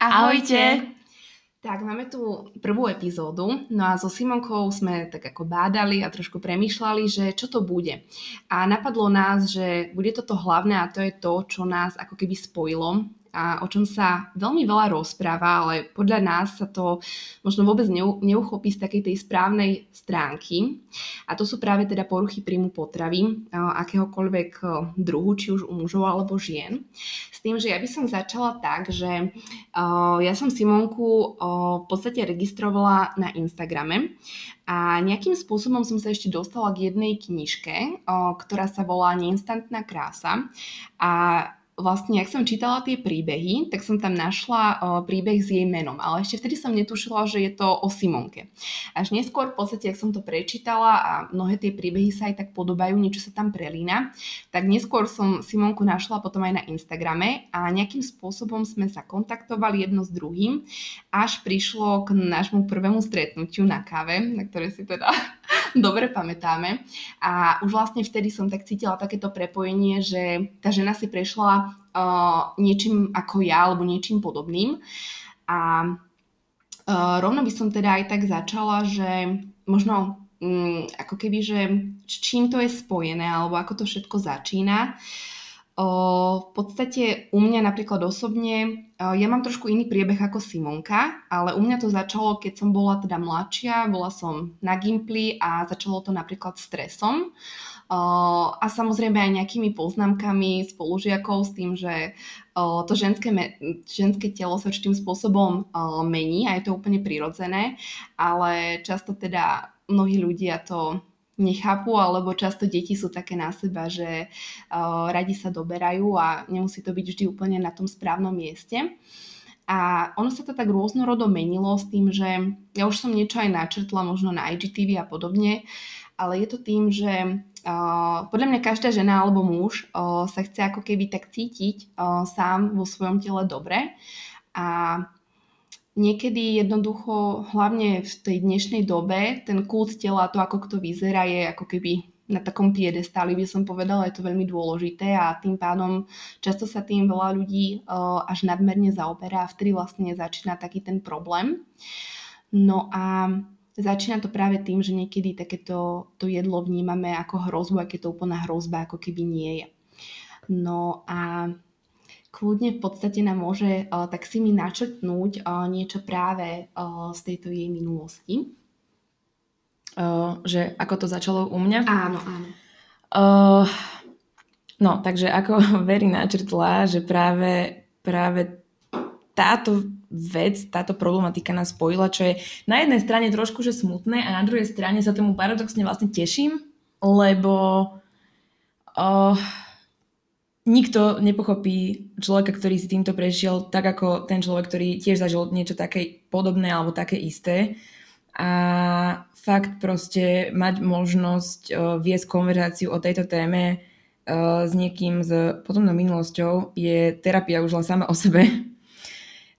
Ahojte! Tak, máme tu prvú epizódu, no a so Simonkou sme tak ako bádali a trošku premýšľali, že čo to bude. A napadlo nás, že bude toto hlavné a to je to, čo nás ako keby spojilo a o čom sa veľmi veľa rozpráva, ale podľa nás sa to možno vôbec neuchopí z takej tej správnej stránky. A to sú práve teda poruchy príjmu potravy akéhokoľvek druhu, či už u mužov alebo žien. S tým, že ja by som začala tak, že ja som Simonku v podstate registrovala na Instagrame a nejakým spôsobom som sa ešte dostala k jednej knižke, ktorá sa volá Neinstantná krása. A vlastne, ak som čítala tie príbehy, tak som tam našla o, príbeh s jej menom, ale ešte vtedy som netušila, že je to o Simonke. Až neskôr, v podstate, ak som to prečítala a mnohé tie príbehy sa aj tak podobajú, niečo sa tam prelína, tak neskôr som Simonku našla potom aj na Instagrame a nejakým spôsobom sme sa kontaktovali jedno s druhým, až prišlo k nášmu prvému stretnutiu na káve, na ktoré si teda dobre pamätáme. A už vlastne vtedy som tak cítila takéto prepojenie, že tá žena si prešla uh, niečím ako ja alebo niečím podobným. A uh, rovno by som teda aj tak začala, že možno um, ako keby, že s čím to je spojené alebo ako to všetko začína. O, v podstate u mňa napríklad osobne, o, ja mám trošku iný priebeh ako Simonka, ale u mňa to začalo, keď som bola teda mladšia, bola som na Gimply a začalo to napríklad stresom. A samozrejme aj nejakými poznámkami spolužiakov s tým, že to ženské, ženské telo sa určitým spôsobom mení a je to úplne prirodzené, ale často teda mnohí ľudia to nechápu, alebo často deti sú také na seba, že radi sa doberajú a nemusí to byť vždy úplne na tom správnom mieste. A ono sa to tak rôznorodo menilo s tým, že ja už som niečo aj načrtla možno na IGTV a podobne, ale je to tým, že Uh, podľa mňa každá žena alebo muž uh, sa chce ako keby tak cítiť uh, sám vo svojom tele dobre a niekedy jednoducho, hlavne v tej dnešnej dobe, ten kult tela, to ako kto vyzerá je ako keby na takom piedestáli by som povedala, je to veľmi dôležité a tým pádom často sa tým veľa ľudí uh, až nadmerne zaoberá a vtedy vlastne začína taký ten problém. No a Začína to práve tým, že niekedy takéto to jedlo vnímame ako hrozbu, aké to úplná hrozba, ako keby nie je. No a kľudne v podstate nám môže uh, tak si mi načrtnúť uh, niečo práve uh, z tejto jej minulosti. Uh, že ako to začalo u mňa? Áno, áno. Uh, no, takže ako Veri načrtla, že práve, práve táto vec, táto problematika nás spojila, čo je na jednej strane trošku že smutné a na druhej strane sa tomu paradoxne vlastne teším, lebo uh, nikto nepochopí človeka, ktorý si týmto prešiel tak ako ten človek, ktorý tiež zažil niečo také podobné alebo také isté. A fakt proste mať možnosť uh, viesť konverzáciu o tejto téme uh, s niekým s podobnou minulosťou je terapia už len sama o sebe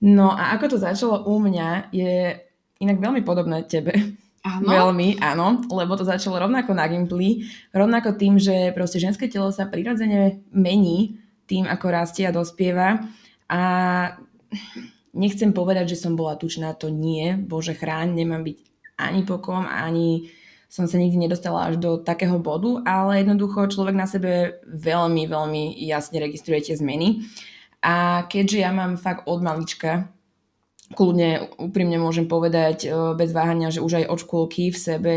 No a ako to začalo u mňa, je inak veľmi podobné tebe. Áno. Veľmi, áno, lebo to začalo rovnako na Gimply, rovnako tým, že proste ženské telo sa prirodzene mení tým, ako rastie a dospieva a nechcem povedať, že som bola tučná, to nie, bože chráň, nemám byť ani pokom, ani som sa nikdy nedostala až do takého bodu, ale jednoducho človek na sebe veľmi, veľmi jasne registruje tie zmeny. A keďže ja mám fakt od malička, kľudne úprimne môžem povedať e, bez váhania, že už aj od škôlky v sebe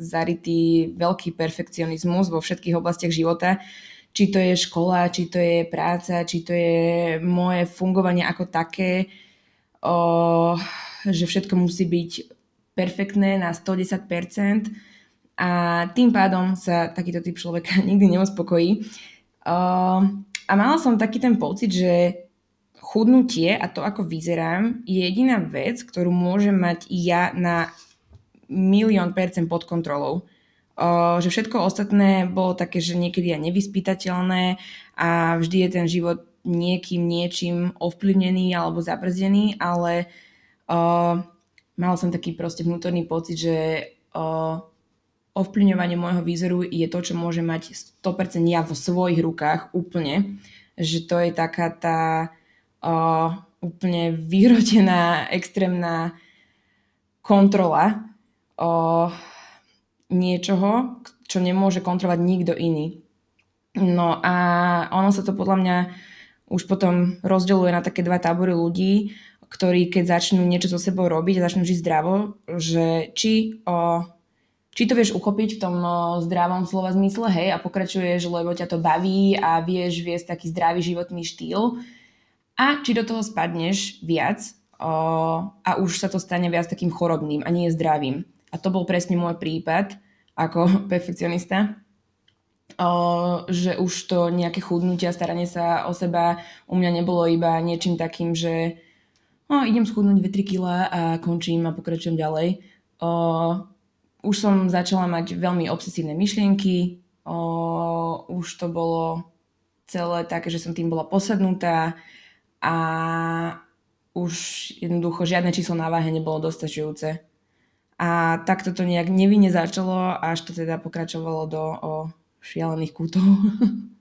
zarytý veľký perfekcionizmus vo všetkých oblastiach života, či to je škola, či to je práca, či to je moje fungovanie ako také, o, že všetko musí byť perfektné na 110% a tým pádom sa takýto typ človeka nikdy neuspokojí. O, a mala som taký ten pocit, že chudnutie a to, ako vyzerám, je jediná vec, ktorú môžem mať ja na milión percent pod kontrolou. O, že všetko ostatné bolo také, že niekedy aj nevyspytateľné a vždy je ten život niekým, niečím ovplyvnený alebo zabrzdený, ale o, mal som taký proste vnútorný pocit, že o, ovplyvňovanie môjho výzoru je to, čo môže mať 100% ja vo svojich rukách úplne. Že to je taká tá uh, úplne vyhrotená, extrémna kontrola o niečoho, čo nemôže kontrolovať nikto iný. No a ono sa to podľa mňa už potom rozdeľuje na také dva tábory ľudí, ktorí keď začnú niečo so sebou robiť a začnú žiť zdravo, že či o či to vieš uchopiť v tom zdravom slova zmysle, hej, a pokračuješ, lebo ťa to baví a vieš viesť taký zdravý životný štýl, a či do toho spadneš viac o, a už sa to stane viac takým chorobným a nie zdravým. A to bol presne môj prípad ako perfekcionista, o, že už to nejaké chudnutie a staranie sa o seba u mňa nebolo iba niečím takým, že o, idem schudnúť 2-3 kg a končím a pokračujem ďalej. O, už som začala mať veľmi obsesívne myšlienky, o, už to bolo celé také, že som tým bola posadnutá a už jednoducho žiadne číslo na váhe nebolo dostačujúce. A takto to nejak nevinne začalo, až to teda pokračovalo do o, šialených kútov.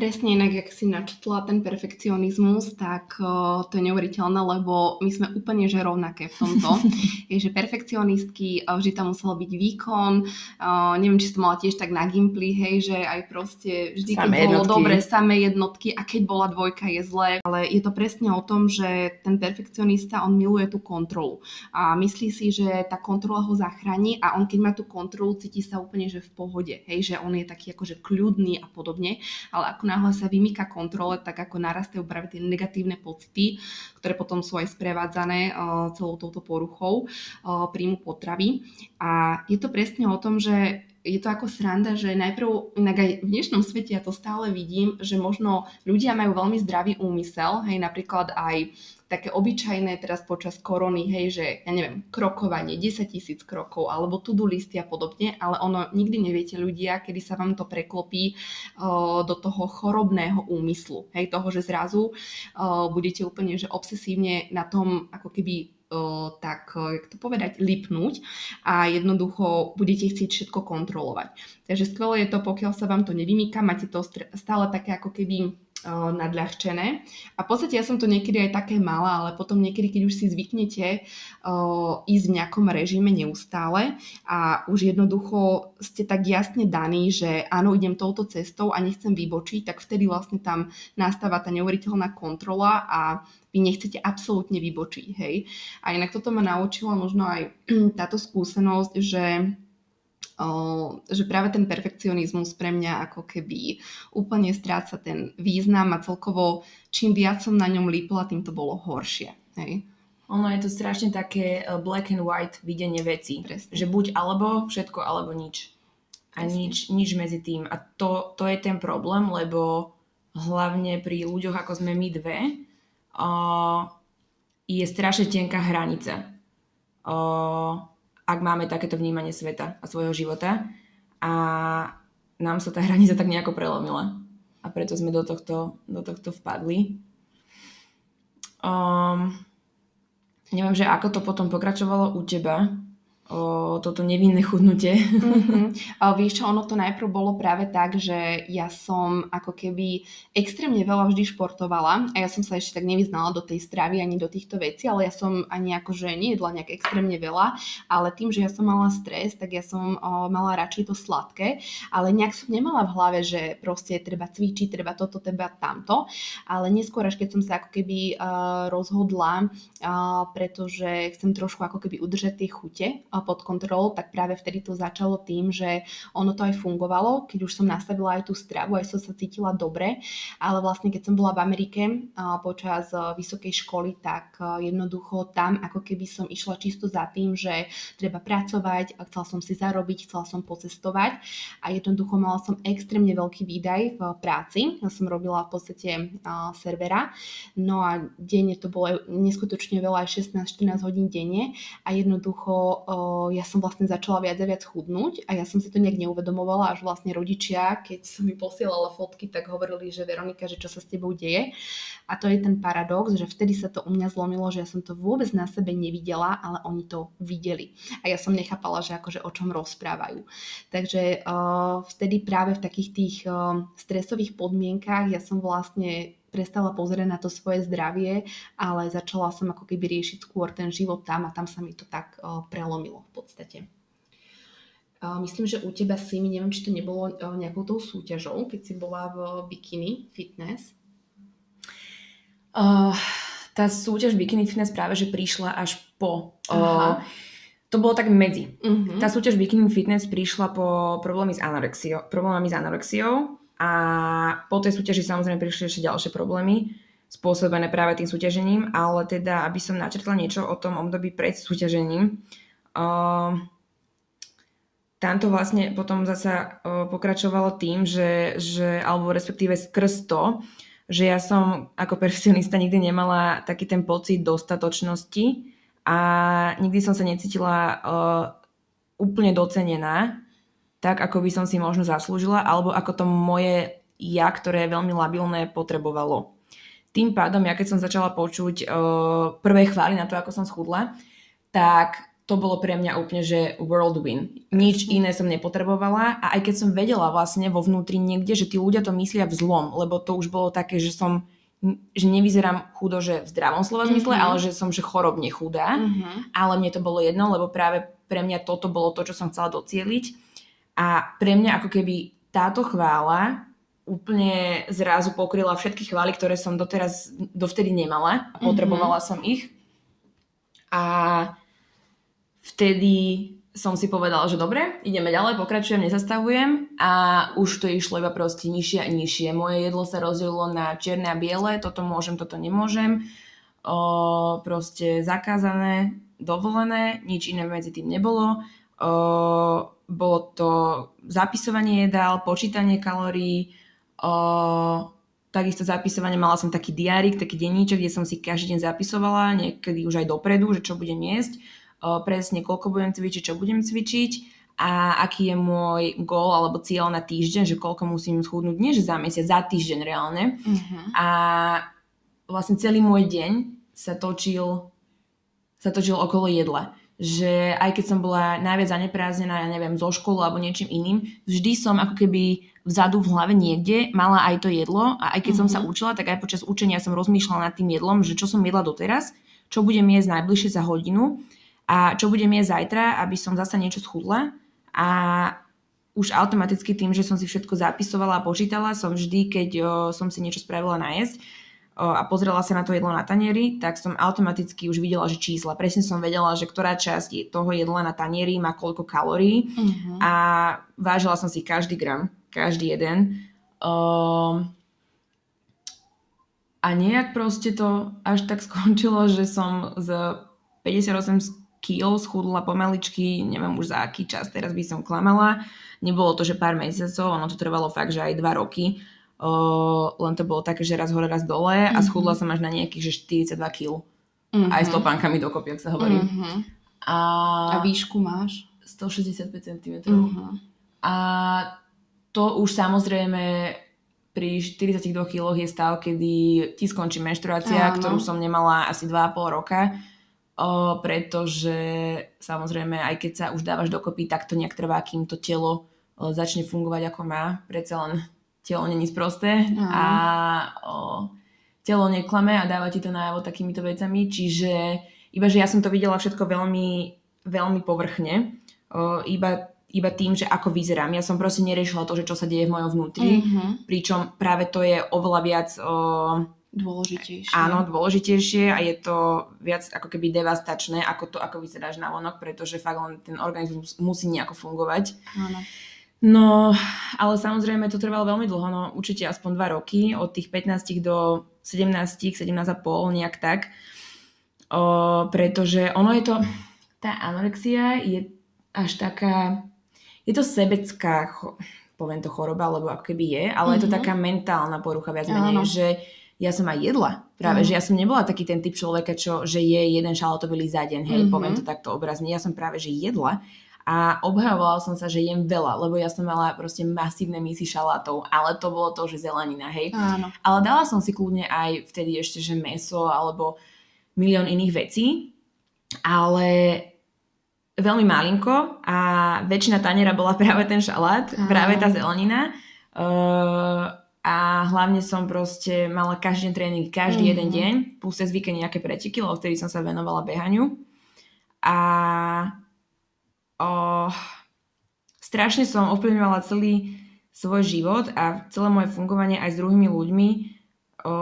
Presne inak, jak si načetla ten perfekcionizmus, tak uh, to je neuveriteľné, lebo my sme úplne že rovnaké v tomto. je, že perfekcionistky, uh, vždy tam musel byť výkon, uh, neviem, či si to mala tiež tak na Gimply, hej, že aj proste vždy, samé keď jednotky. bolo dobre, samé jednotky a keď bola dvojka je zlé. Ale je to presne o tom, že ten perfekcionista, on miluje tú kontrolu. A myslí si, že tá kontrola ho zachráni a on keď má tú kontrolu, cíti sa úplne, že v pohode, hej, že on je taký akože kľudný a podobne. Ale ako náhle sa vymýka kontrole, tak ako narastajú práve tie negatívne pocity, ktoré potom sú aj sprevádzané uh, celou touto poruchou uh, príjmu potravy. A je to presne o tom, že je to ako sranda, že najprv, inak aj v dnešnom svete ja to stále vidím, že možno ľudia majú veľmi zdravý úmysel, hej, napríklad aj také obyčajné teraz počas korony, hej, že ja neviem, krokovanie, 10 tisíc krokov, alebo to-do listy a podobne, ale ono nikdy neviete ľudia, kedy sa vám to preklopí uh, do toho chorobného úmyslu, hej, toho, že zrazu uh, budete úplne, že obsesívne na tom, ako keby tak, jak to povedať, lipnúť a jednoducho budete chcieť všetko kontrolovať. Takže skvelé je to, pokiaľ sa vám to nevymýka, máte to stále také ako keby nadľahčené. A v podstate ja som to niekedy aj také mala, ale potom niekedy, keď už si zvyknete uh, ísť v nejakom režime neustále a už jednoducho ste tak jasne daní, že áno, idem touto cestou a nechcem vybočiť, tak vtedy vlastne tam nastáva tá neuveriteľná kontrola a vy nechcete absolútne vybočiť, hej. A inak toto ma naučila možno aj táto skúsenosť, že že práve ten perfekcionizmus pre mňa ako keby úplne stráca ten význam a celkovo čím viac som na ňom lípla, tým to bolo horšie. Hej. Ono je to strašne také e, black and white videnie veci. Presne. Že buď alebo, všetko alebo nič. A nič, nič medzi tým. A to, to je ten problém, lebo hlavne pri ľuďoch, ako sme my dve, uh, je strašne tenká hranica. Uh, ak máme takéto vnímanie sveta a svojho života. A nám sa tá hranica tak nejako prelomila. A preto sme do tohto, do tohto vpadli. Um, neviem, že ako to potom pokračovalo u teba, o toto nevinné chudnutie. Mm-hmm. A vieš čo, ono to najprv bolo práve tak, že ja som ako keby extrémne veľa vždy športovala a ja som sa ešte tak nevyznala do tej stravy ani do týchto vecí, ale ja som ani akože nejedla nejak extrémne veľa, ale tým, že ja som mala stres, tak ja som o, mala radšej to sladké, ale nejak som nemala v hlave, že proste treba cvičiť, treba toto, treba tamto, ale neskôr až keď som sa ako keby uh, rozhodla, uh, pretože chcem trošku ako keby udržať tie chute, uh, pod kontrolou, tak práve vtedy to začalo tým, že ono to aj fungovalo, keď už som nastavila aj tú stravu, aj som sa cítila dobre, ale vlastne keď som bola v Amerike počas vysokej školy, tak jednoducho tam ako keby som išla čisto za tým, že treba pracovať, chcela som si zarobiť, chcela som pocestovať a jednoducho mala som extrémne veľký výdaj v práci. Ja som robila v podstate servera, no a denne to bolo neskutočne veľa, aj 16-14 hodín denne a jednoducho ja som vlastne začala viac a viac chudnúť a ja som si to nejak neuvedomovala, až vlastne rodičia, keď som mi posielala fotky, tak hovorili, že Veronika, že čo sa s tebou deje. A to je ten paradox, že vtedy sa to u mňa zlomilo, že ja som to vôbec na sebe nevidela, ale oni to videli. A ja som nechápala, že akože o čom rozprávajú. Takže uh, vtedy práve v takých tých uh, stresových podmienkách ja som vlastne prestala pozerať na to svoje zdravie, ale začala som ako keby riešiť skôr ten život tam a tam sa mi to tak uh, prelomilo v podstate. Uh, myslím, že u teba si, neviem, či to nebolo uh, nejakou tou súťažou, keď si bola v bikini fitness. Uh, tá súťaž bikini fitness práve, že prišla až po... Uh, to bolo tak medzi. Uh-huh. Tá súťaž bikini fitness prišla po problémy s anorexiou, problémami s anorexiou a po tej súťaži samozrejme prišli ešte ďalšie problémy, spôsobené práve tým súťažením, ale teda, aby som načrtla niečo o tom období pred súťažením, uh, tamto vlastne potom zasa uh, pokračovalo tým, že, že, alebo respektíve skrz to, že ja som ako perfekcionista nikdy nemala taký ten pocit dostatočnosti a nikdy som sa necítila uh, úplne docenená tak, ako by som si možno zaslúžila, alebo ako to moje ja, ktoré je veľmi labilné, potrebovalo. Tým pádom, ja keď som začala počuť uh, prvé chvály na to, ako som schudla, tak to bolo pre mňa úplne, že world win. Nič mhm. iné som nepotrebovala a aj keď som vedela vlastne vo vnútri niekde, že tí ľudia to myslia v zlom, lebo to už bolo také, že som že nevyzerám chudo, že v zdravom slova zmysle, mm-hmm. ale že som že chorobne chudá. Mm-hmm. Ale mne to bolo jedno, lebo práve pre mňa toto bolo to, čo som chcela docieliť. A pre mňa ako keby táto chvála úplne zrazu pokryla všetky chvály, ktoré som doteraz, dovtedy nemala a mhm. potrebovala mm-hmm. som ich. A vtedy som si povedala, že dobre, ideme ďalej, pokračujem, nezastavujem a už to išlo iba proste nižšie a nižšie. Moje jedlo sa rozdelilo na čierne a biele, toto môžem, toto nemôžem. O, proste zakázané, dovolené, nič iné medzi tým nebolo. O, bolo to zapisovanie jedál, počítanie kalórií, o, takisto zapisovanie, mala som taký diárik, taký denníček, kde som si každý deň zapisovala, niekedy už aj dopredu, že čo budem jesť, o, presne koľko budem cvičiť, čo budem cvičiť a aký je môj gól alebo cieľ na týždeň, že koľko musím schudnúť, nie že za mesiac, za týždeň reálne. Uh-huh. A vlastne celý môj deň sa točil, sa točil okolo jedla že aj keď som bola najviac zaneprázdnená, ja neviem, zo školu alebo niečím iným, vždy som ako keby vzadu v hlave niekde mala aj to jedlo a aj keď mm-hmm. som sa mhm. učila, tak aj počas učenia som rozmýšľala nad tým jedlom, že čo som jedla doteraz, čo budem jesť najbližšie za hodinu a čo budem jesť zajtra, aby som zasa niečo schudla a už automaticky tým, že som si všetko zapisovala a počítala, som vždy, keď o, som si niečo spravila najesť, a pozrela sa na to jedlo na tanieri, tak som automaticky už videla, že čísla. Presne som vedela, že ktorá časť toho jedla na tanieri má koľko kalórií uh-huh. a vážila som si každý gram, každý jeden. Um, a nejak proste to až tak skončilo, že som z 58 kg schudla pomaličky, neviem už za aký čas, teraz by som klamala. Nebolo to, že pár mesiacov, ono to trvalo fakt, že aj dva roky Uh, len to bolo také, že raz hore, raz dole mm-hmm. a mhm. schudla som až na nejakých, že 42 kg. Mm-hmm. Aj s topánkami dokopy, ak sa hovorí. Mm-hmm. A... a výšku máš? 165 cm. Mm-hmm. A to už samozrejme pri 42 kg je stav, kedy ti skončí menštruácia, Áno. ktorú som nemala asi 2,5 roka. O, pretože samozrejme, aj keď sa už dávaš dokopy, tak to nejak trvá, kým to telo o, začne fungovať ako má. Predsa len telo není sprosté uh-huh. a o, telo neklame a dáva ti to najavo takýmito vecami, čiže iba, že ja som to videla všetko veľmi, veľmi povrchne, o, iba, iba tým, že ako vyzerám. Ja som proste neriešila to, že čo sa deje v mojom vnútri, uh-huh. pričom práve to je oveľa viac... O, dôležitejšie. Áno, dôležitejšie a je to viac ako keby devastačné, ako to, ako vyzeráš na vonok, pretože fakt len ten organizmus musí nejako fungovať. Áno. No, ale samozrejme to trvalo veľmi dlho, no určite aspoň 2 roky, od tých 15 do 17, 17,5 nejak tak. O, pretože ono je to, tá anorexia je až taká, je to sebecká, poviem to choroba, lebo ako keby je, ale mm-hmm. je to mhm. taká mentálna porucha viac menej, že ja som aj jedla. Práve, mm. že ja som nebola taký ten typ človeka, čo, že je jeden šalotový za deň, hej, mm-hmm. poviem to takto obrazne. Ja som práve, že jedla a obhajovala som sa, že jem veľa, lebo ja som mala proste masívne misy šalátov, ale to bolo to, že zelenina, hej. Áno. Ale dala som si kľudne aj vtedy ešte, že meso alebo milión iných vecí, ale veľmi malinko a väčšina taniera bola práve ten šalát, Áno. práve tá zelenina. Uh, a hlavne som proste mala každý deň tréning, každý mm-hmm. jeden Mhm. deň, plus cez víkend nejaké preteky, lebo vtedy som sa venovala behaniu. A o, strašne som ovplyvňovala celý svoj život a celé moje fungovanie aj s druhými ľuďmi o,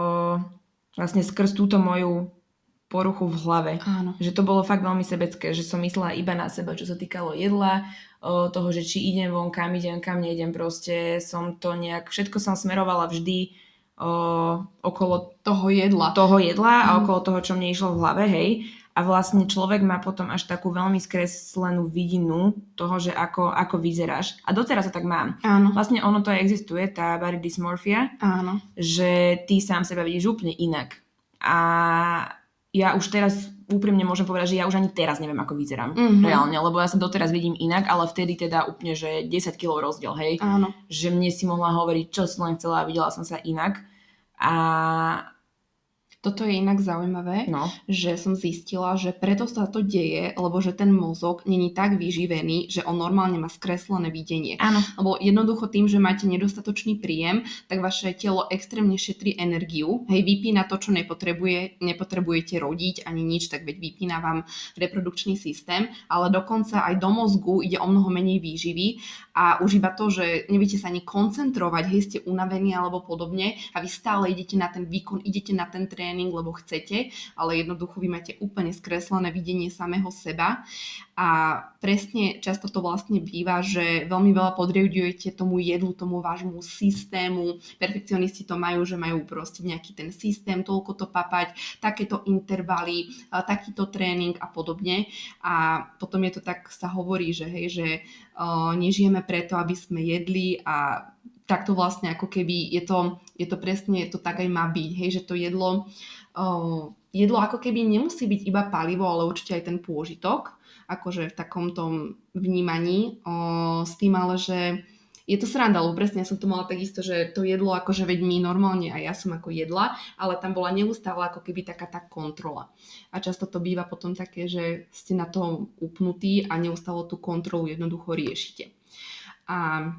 vlastne skrz túto moju poruchu v hlave. Áno. Že to bolo fakt veľmi sebecké, že som myslela iba na seba, čo sa týkalo jedla, o, toho, že či idem von, kam idem, kam neidem, proste som to nejak, všetko som smerovala vždy o, okolo Toho jedla. toho jedla a Mhm. okolo toho, čo mne išlo v hlave, hej. A vlastne človek má potom až takú veľmi skreslenú vidinu toho, že ako, ako vyzeráš. A doteraz to tak mám. Áno. Vlastne ono to aj existuje, tá body dysmorphia, Áno. že ty sám seba vidíš úplne inak. A ja už teraz úprimne môžem povedať, že ja už ani teraz neviem, ako vyzerám. Mhm. Reálne, lebo ja sa doteraz vidím inak, ale vtedy teda úplne, že 10 kg rozdiel, hej. Áno. Že mne si mohla hovoriť, čo som len chcela a videla som sa inak. A Toto je inak zaujímavé, no, že som zistila, že preto sa to deje, lebo že ten mozog není tak vyživený, že on normálne má skreslené videnie. áno. Lebo jednoducho tým, že máte nedostatočný príjem, tak vaše telo extrémne šetrí energiu. Hej, vypína to, čo nepotrebuje, nepotrebujete rodiť ani nič, tak veď vypína vám reprodukčný systém, ale dokonca aj do mozgu ide o mnoho menej výživy a už iba to, že neviete sa ani koncentrovať, hej, ste unavení alebo podobne a vy stále idete na ten výkon, idete na ten tréning, lebo chcete, ale jednoducho vy máte úplne skreslené videnie samého seba a presne často to vlastne býva, že veľmi veľa podriadujete tomu jedlu, tomu vášmu systému. Perfekcionisti to majú, že majú proste nejaký ten systém, toľko to papať, takéto intervaly, takýto tréning a podobne. A potom je to tak, sa hovorí, že hej, že uh, nežijeme preto, aby sme jedli a takto vlastne ako keby je to, je to presne, to tak aj má byť, hej, že to jedlo, uh, jedlo ako keby nemusí byť iba palivo, ale určite aj ten pôžitok, akože v takom tom vnímaní o, s tým, ale že je to sranda, lebo presne ja som to mala takisto, že to jedlo, akože veď my normálne, aj ja som ako jedla, ale tam bola neustále ako keby taká tá kontrola. A často to býva potom také, že ste na to upnutí a neustále tú kontrolu jednoducho riešite. A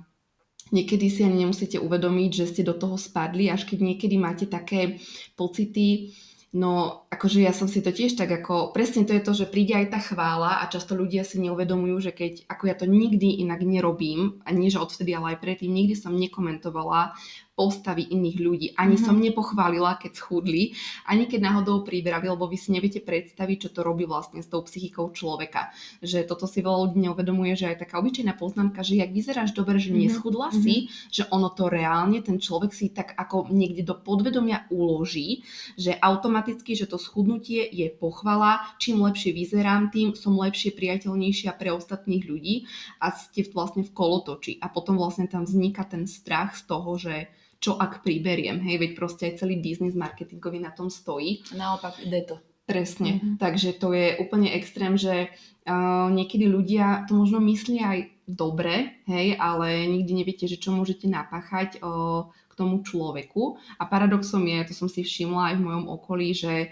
niekedy si ani nemusíte uvedomiť, že ste do toho spadli, až keď niekedy máte také pocity, No, akože ja som si to tiež tak ako, presne to je to, že príde aj tá chvála a často ľudia si neuvedomujú, že keď, ako ja to nikdy inak nerobím, a nie že odvtedy, ale aj predtým, nikdy som nekomentovala postavy iných ľudí. Ani Mhm. som nepochválila, keď schudli, ani keď náhodou pribrali, lebo vy si neviete predstaviť, čo to robí vlastne s tou psychikou človeka. Že toto si veľa ľudí neuvedomuje, že aj taká obyčajná poznámka, že jak vyzeráš dobre, že Mhm. neschudla si, že ono to reálne, ten človek si tak ako niekde do podvedomia uloží, že automaticky, že to schudnutie je pochvala, čím lepšie vyzerám, tým som lepšie priateľnejšia pre ostatných ľudí a ste vlastne v kolotoči. A potom vlastne tam vzniká ten strach z toho, že čo ak priberiem, hej, veď proste aj celý biznis marketingový na tom stojí. Naopak, ide to. Presne, Mhm. takže to je úplne extrém, že uh, niekedy ľudia to možno myslia aj dobre, hej, ale nikdy neviete, že čo môžete napáchať uh, k tomu človeku. A paradoxom je, to som si všimla aj v mojom okolí, že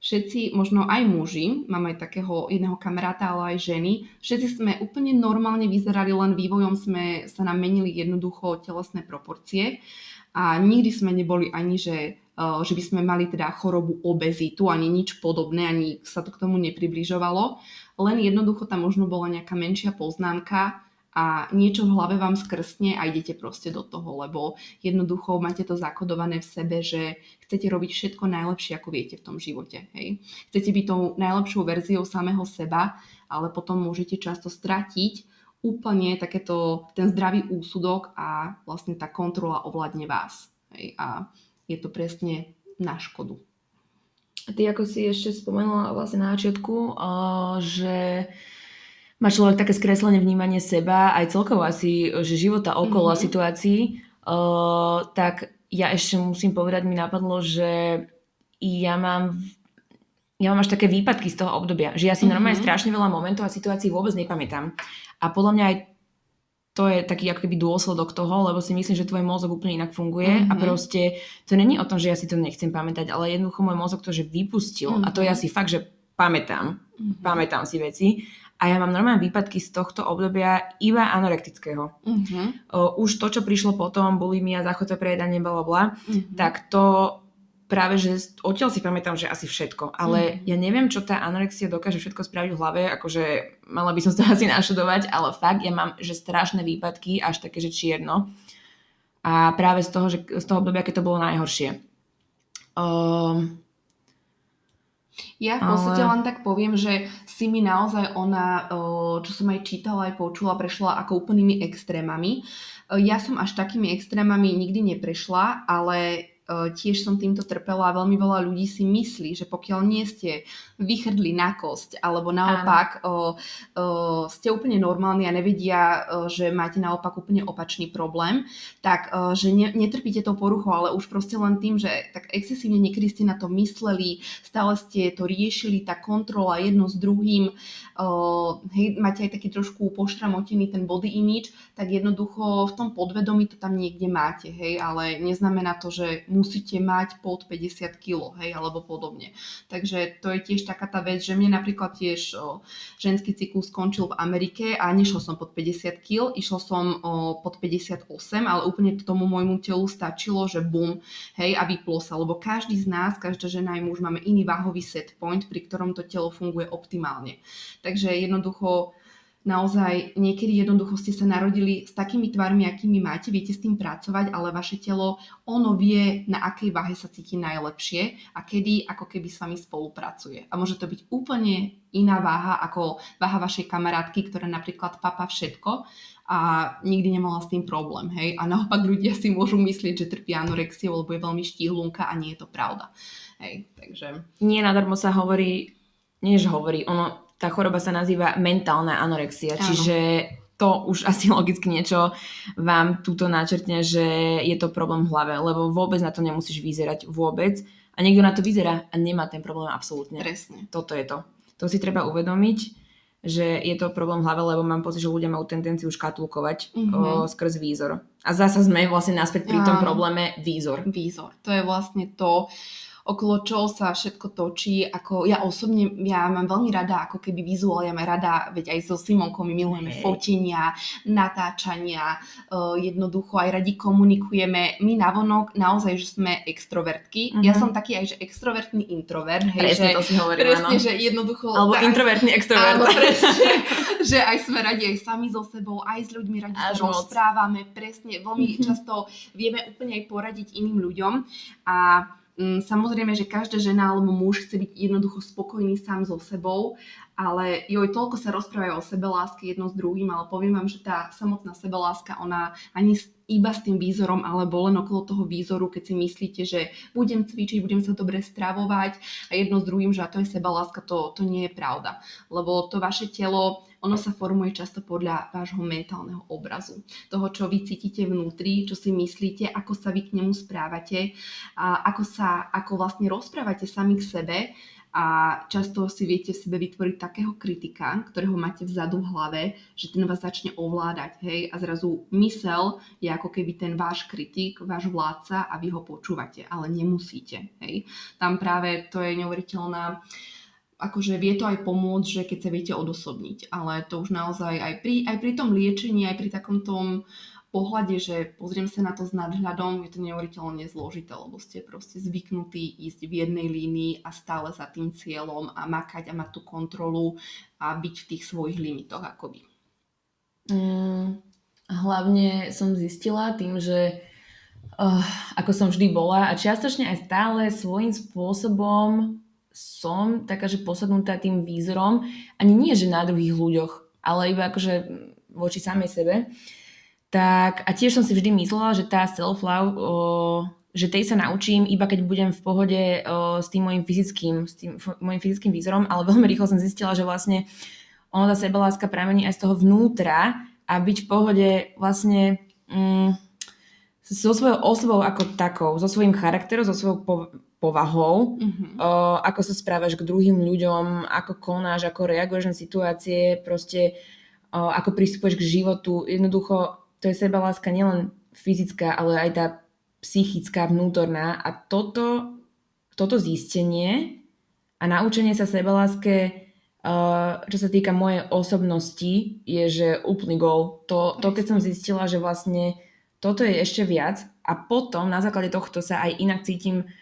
všetci, možno aj muži, mám aj takého jedného kamaráta, ale aj ženy, všetci sme úplne normálne vyzerali, len vývojom sme sa nám menili jednoducho telesné proporcie a nikdy sme neboli ani, že, uh, že by sme mali teda chorobu obezitu, ani nič podobné, ani sa to k tomu nepribližovalo. Len jednoducho tam možno bola nejaká menšia poznámka a niečo v hlave vám skrsne a idete proste do toho, lebo jednoducho máte to zakodované v sebe, že chcete robiť všetko najlepšie, ako viete v tom živote. Hej? Chcete byť tou najlepšou verziou samého seba, ale potom môžete často stratiť úplne takéto, ten zdravý úsudok a vlastne tá kontrola ovládne vás. Hej? A je to presne na škodu. Ty ako si ešte spomenula vlastne na začiatku, uh, že má človek také skreslené vnímanie seba, aj celkovo asi, že života okolo Mhm. situácií, uh, tak ja ešte musím povedať, mi napadlo, že ja mám ja mám až také výpadky z toho obdobia, že ja si normálne Mhm. strašne veľa momentov a situácií vôbec nepamätám. A podľa mňa aj to je taký ako keby dôsledok toho, lebo si myslím, že tvoj mozog úplne inak funguje a Mhm. proste to není o tom, že ja si to nechcem pamätať, ale jednoducho môj mozog to, že vypustil a to ja Mhm. si fakt, že pamätám, Mhm. pamätám si veci a ja mám normálne výpadky z tohto obdobia iba anorektického. Uh-huh. Už to, čo prišlo potom, bulimia, záchod pre jedanie, bla, bla, uh-huh. tak to práve, že odtiaľ si pamätám, že asi všetko, ale mm. ja neviem, čo tá anorexia dokáže všetko spraviť v hlave, akože mala by som to asi našudovať, ale fakt, ja mám, že strašné výpadky, až také, že čierno. A práve z toho, že, z toho obdobia, keď to bolo najhoršie. Um, ja v podstate ale... len tak poviem, že si mi naozaj ona, čo som aj čítala, aj počula, prešla ako úplnými extrémami. Ja som až takými extrémami nikdy neprešla, ale E, tiež som týmto trpela a veľmi veľa ľudí si myslí, že pokiaľ nie ste vychrdli na kosť, alebo naopak o, o, ste úplne normálni a nevedia, že máte naopak úplne opačný problém, tak o, že ne, netrpíte to poruchou, ale už proste len tým, že tak excesívne niekedy ste na to mysleli, stále ste to riešili, tá kontrola jedno s druhým, o, hej, máte aj taký trošku poštramotený ten body image, tak jednoducho v tom podvedomí to tam niekde máte, hej, ale neznamená to, že musíte mať pod 50 kg, hej, alebo podobne. Takže to je tiež taká tá vec, že mne napríklad tiež o, ženský cyklus skončil v Amerike a nešiel som pod 50 kg, išiel som o, pod 58, ale úplne tomu môjmu telu stačilo, že bum, hej, a vyplo sa, lebo každý z nás, každá žena aj muž máme iný váhový set point, pri ktorom to telo funguje optimálne. Takže jednoducho naozaj niekedy jednoducho ste sa narodili s takými tvarmi, akými máte, viete s tým pracovať, ale vaše telo, ono vie, na akej váhe sa cíti najlepšie a kedy ako keby s vami spolupracuje. A môže to byť úplne iná váha ako váha vašej kamarátky, ktorá napríklad papa všetko a nikdy nemala s tým problém. Hej? A naopak ľudia si môžu myslieť, že trpí anorexiou, lebo je veľmi štíhlunka a nie je to pravda. Hej, takže... Nie nadarmo sa hovorí, nie že hovorí, ono tá choroba sa nazýva mentálna anorexia, Áno. čiže to už asi logicky niečo vám túto načrtne, že je to problém v hlave, lebo vôbec na to nemusíš vyzerať vôbec a niekto na to vyzerá a nemá ten problém absolútne. Presne. Toto je to. To si treba uvedomiť, že je to problém v hlave, lebo mám pocit, že ľudia majú tendenciu škatulkovať mm-hmm. o, skrz výzor. A zasa sme vlastne naspäť pri tom probléme výzor. Výzor. To je vlastne to, okolo čoho sa všetko točí. Ako ja osobne, ja mám veľmi rada ako keby vizuál, ja mám rada, veď aj so Simonkou my milujeme hey. fotenia, natáčania, uh, jednoducho aj radi komunikujeme. My navonok naozaj, že sme extrovertky. Uh-huh. Ja som taký aj, že extrovertný introvert. Hej, presne že, to si hovorím, Presne, áno. že jednoducho... Alebo aj, introvertný extrovert. Áno, presne. že aj sme radi aj sami so sebou, aj s ľuďmi radi Až sa rozprávame. Presne, veľmi uh-huh. často vieme úplne aj poradiť iným ľuďom. A samozrejme, že každá žena alebo muž chce byť jednoducho spokojný sám so sebou, ale joj, toľko sa rozprávajú o sebeláske jedno s druhým, ale poviem vám, že tá samotná sebeláska, ona ani iba s tým výzorom alebo len okolo toho výzoru, keď si myslíte, že budem cvičiť, budem sa dobre stravovať a jedno s druhým, že a to je sebaláska, to, to nie je pravda. Lebo to vaše telo, ono sa formuje často podľa vášho mentálneho obrazu. Toho, čo vy cítite vnútri, čo si myslíte, ako sa vy k nemu správate, a ako sa, ako vlastne rozprávate sami k sebe a často si viete v sebe vytvoriť takého kritika, ktorého máte vzadu v hlave, že ten vás začne ovládať, hej, a zrazu mysel je ako keby ten váš kritik, váš vládca a vy ho počúvate, ale nemusíte, hej. Tam práve to je neuveriteľná akože vie to aj pomôcť, že keď sa viete odosobniť, ale to už naozaj aj pri, aj pri tom liečení, aj pri takom tom pohľade, že pozriem sa na to s nadhľadom, je to neuveriteľne zložité, lebo ste proste zvyknutí ísť v jednej línii a stále za tým cieľom a makať a mať tú kontrolu a byť v tých svojich limitoch akoby. Mm, hlavne som zistila tým, že uh, ako som vždy bola a čiastočne aj stále svojím spôsobom som taká, že posadnutá tým výzorom, ani nie, že na druhých ľuďoch, ale iba akože voči samej sebe. Tak a tiež som si vždy myslela, že tá self-love, o, že tej sa naučím iba keď budem v pohode o, s tým môjim fyzickým, s tým môjim fyzickým výzorom, ale veľmi rýchlo som zistila, že vlastne ono tá sebaláska pramení aj z toho vnútra a byť v pohode vlastne mm, so svojou osobou ako takou, so svojím charakterom, so svojou po- povahou, mm-hmm. o, ako sa správaš k druhým ľuďom, ako konáš, ako reaguješ na situácie, proste o, ako pristupuješ k životu. Jednoducho to je sebaláska nielen fyzická, ale aj tá psychická, vnútorná. A toto, toto zistenie a naučenie sa sebaláske Uh, čo sa týka mojej osobnosti, je, že úplný gol. To, to, keď som zistila, že vlastne toto je ešte viac a potom na základe tohto sa aj inak cítim uh,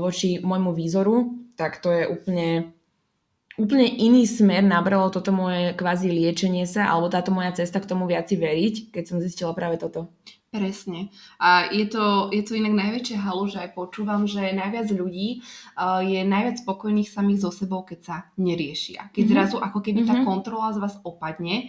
voči môjmu výzoru, tak to je úplne úplne iný smer nabralo toto moje kvázi liečenie sa, alebo táto moja cesta k tomu viaci veriť, keď som zistila práve toto. Presne. A je to, je to inak najväčšia halu, že aj počúvam, že najviac ľudí uh, je najviac spokojných samých so sebou, keď sa neriešia. Keď mm-hmm. zrazu ako keby mm-hmm. tá mhm. kontrola z vás opadne.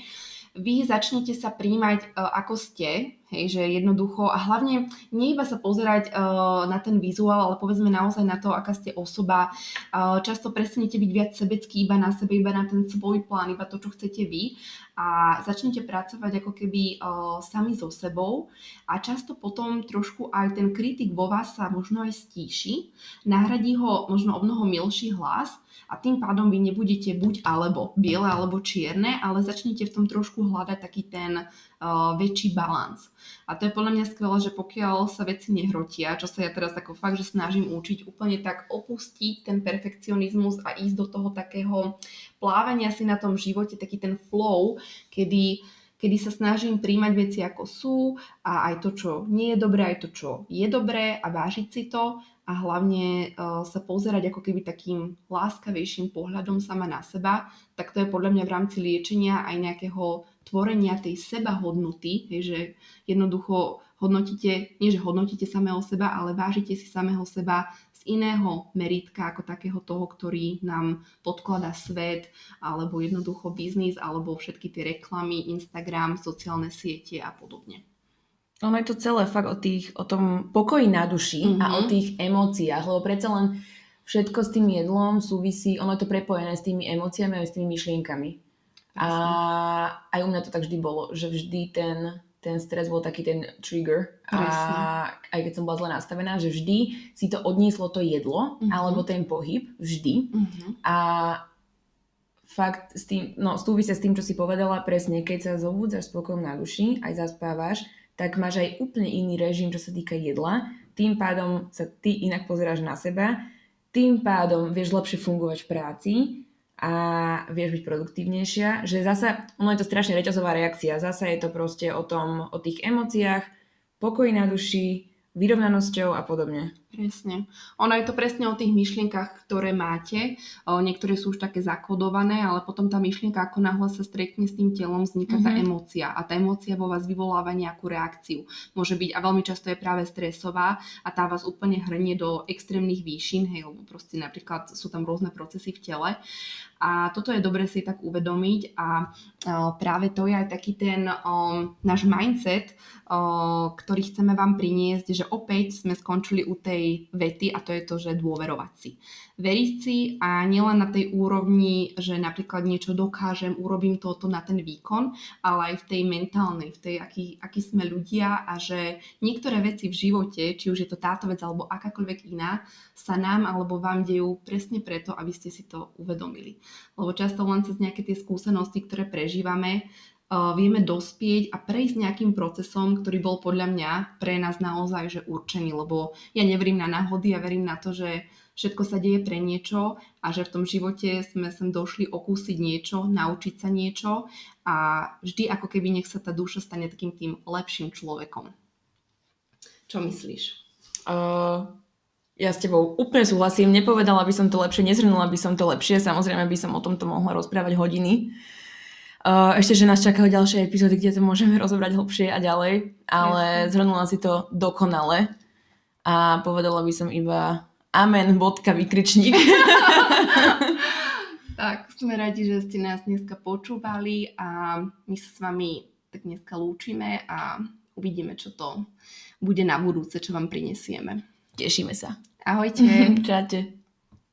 Vy začnete sa príjmať uh, ako ste, Hej, že jednoducho a hlavne nie iba sa pozerať uh, na ten vizuál, ale povedzme naozaj na to, aká ste osoba. Uh, často prestanete byť viac sebecký iba na sebe, iba na ten svoj plán, iba to, čo chcete vy a začnete pracovať ako keby uh, sami so sebou a často potom trošku aj ten kritik vo vás sa možno aj stíši, nahradí ho možno o mnoho milší hlas a tým pádom vy nebudete buď alebo biele alebo čierne, ale začnete v tom trošku hľadať taký ten uh, väčší balans. A to je podľa mňa skvelé, že pokiaľ sa veci nehrotia, čo sa ja teraz ako fakt, že snažím učiť úplne tak opustiť ten perfekcionizmus a ísť do toho takého plávania si na tom živote, taký ten flow, kedy kedy sa snažím príjmať veci ako sú a aj to, čo nie je dobré, aj to, čo je dobré a vážiť si to a hlavne uh, sa pozerať ako keby takým láskavejším pohľadom sama na seba, tak to je podľa mňa v rámci liečenia aj nejakého tvorenia tej seba hodnoty, že jednoducho hodnotíte, nie že hodnotíte samého seba, ale vážite si samého seba z iného meritka ako takého toho, ktorý nám podkladá svet, alebo jednoducho biznis, alebo všetky tie reklamy, Instagram, sociálne siete a podobne. Ono je to celé fakt o, tých, o tom pokoji na duši mm-hmm. a o mhm. tých emóciách, lebo predsa len všetko s tým jedlom súvisí, ono je to prepojené s tými emóciami a s tými myšlienkami. A aj u mňa to tak vždy bolo, že vždy ten, ten stres bol taký ten trigger. Presne. A aj keď som bola zle nastavená, že vždy si to odnieslo to jedlo, mm-hmm. alebo ten pohyb, vždy. Mm-hmm. A fakt s tým, no súvisia s tým, čo si povedala, presne, keď sa zobúdzaš spokojom na duši, aj zaspávaš, tak máš aj úplne iný režim, čo sa týka jedla. Tým pádom sa ty inak pozeráš na seba, tým pádom vieš lepšie fungovať v práci a vieš byť produktívnejšia, že zasa, ono je to strašne reťazová reakcia, zasa je to proste o tom, o tých emóciách, pokoji na duši, vyrovnanosťou a podobne. Presne. Ono je to presne o tých myšlienkach, ktoré máte. Niektoré sú už také zakodované, ale potom tá myšlienka, ako náhle sa stretne s tým telom, vzniká mm-hmm. tá mhm. emócia. A tá emócia vo vás vyvoláva nejakú reakciu. Môže byť, a veľmi často je práve stresová a tá vás úplne hrnie do extrémnych výšin, hej, lebo proste napríklad sú tam rôzne procesy v tele. A toto je dobre si tak uvedomiť a práve to je aj taký ten um, náš mindset, um, ktorý chceme vám priniesť, že opäť sme skončili u tej vety a to je to, že dôverovať si veriť si a nielen na tej úrovni, že napríklad niečo dokážem, urobím toto na ten výkon, ale aj v tej mentálnej, v tej, aký, aký sme ľudia a že niektoré veci v živote, či už je to táto vec alebo akákoľvek iná, sa nám alebo vám dejú presne preto, aby ste si to uvedomili. Lebo často len cez nejaké tie skúsenosti, ktoré prežívame, vieme dospieť a prejsť nejakým procesom, ktorý bol podľa mňa pre nás naozaj že určený, lebo ja neverím na náhody, ja verím na to, že všetko sa deje pre niečo a že v tom živote sme sem došli okúsiť niečo, naučiť sa niečo a vždy ako keby nech sa tá duša stane takým tým lepším človekom. Čo myslíš? Uh, ja s tebou úplne súhlasím. Nepovedala by som to lepšie, nezhrnula by som to lepšie. Samozrejme by som o tomto mohla rozprávať hodiny. Uh, ešte, že nás čakajú ďalšie epizódy, kde to môžeme rozobrať hlbšie a ďalej, ale zhrnula si to dokonale a povedala by som iba amen, bodka, vykričník. tak, sme radi, že ste nás dneska počúvali a my sa s vami tak dneska lúčime a uvidíme, čo to bude na budúce, čo vám prinesieme. Tešíme sa. Ahojte. Čaute.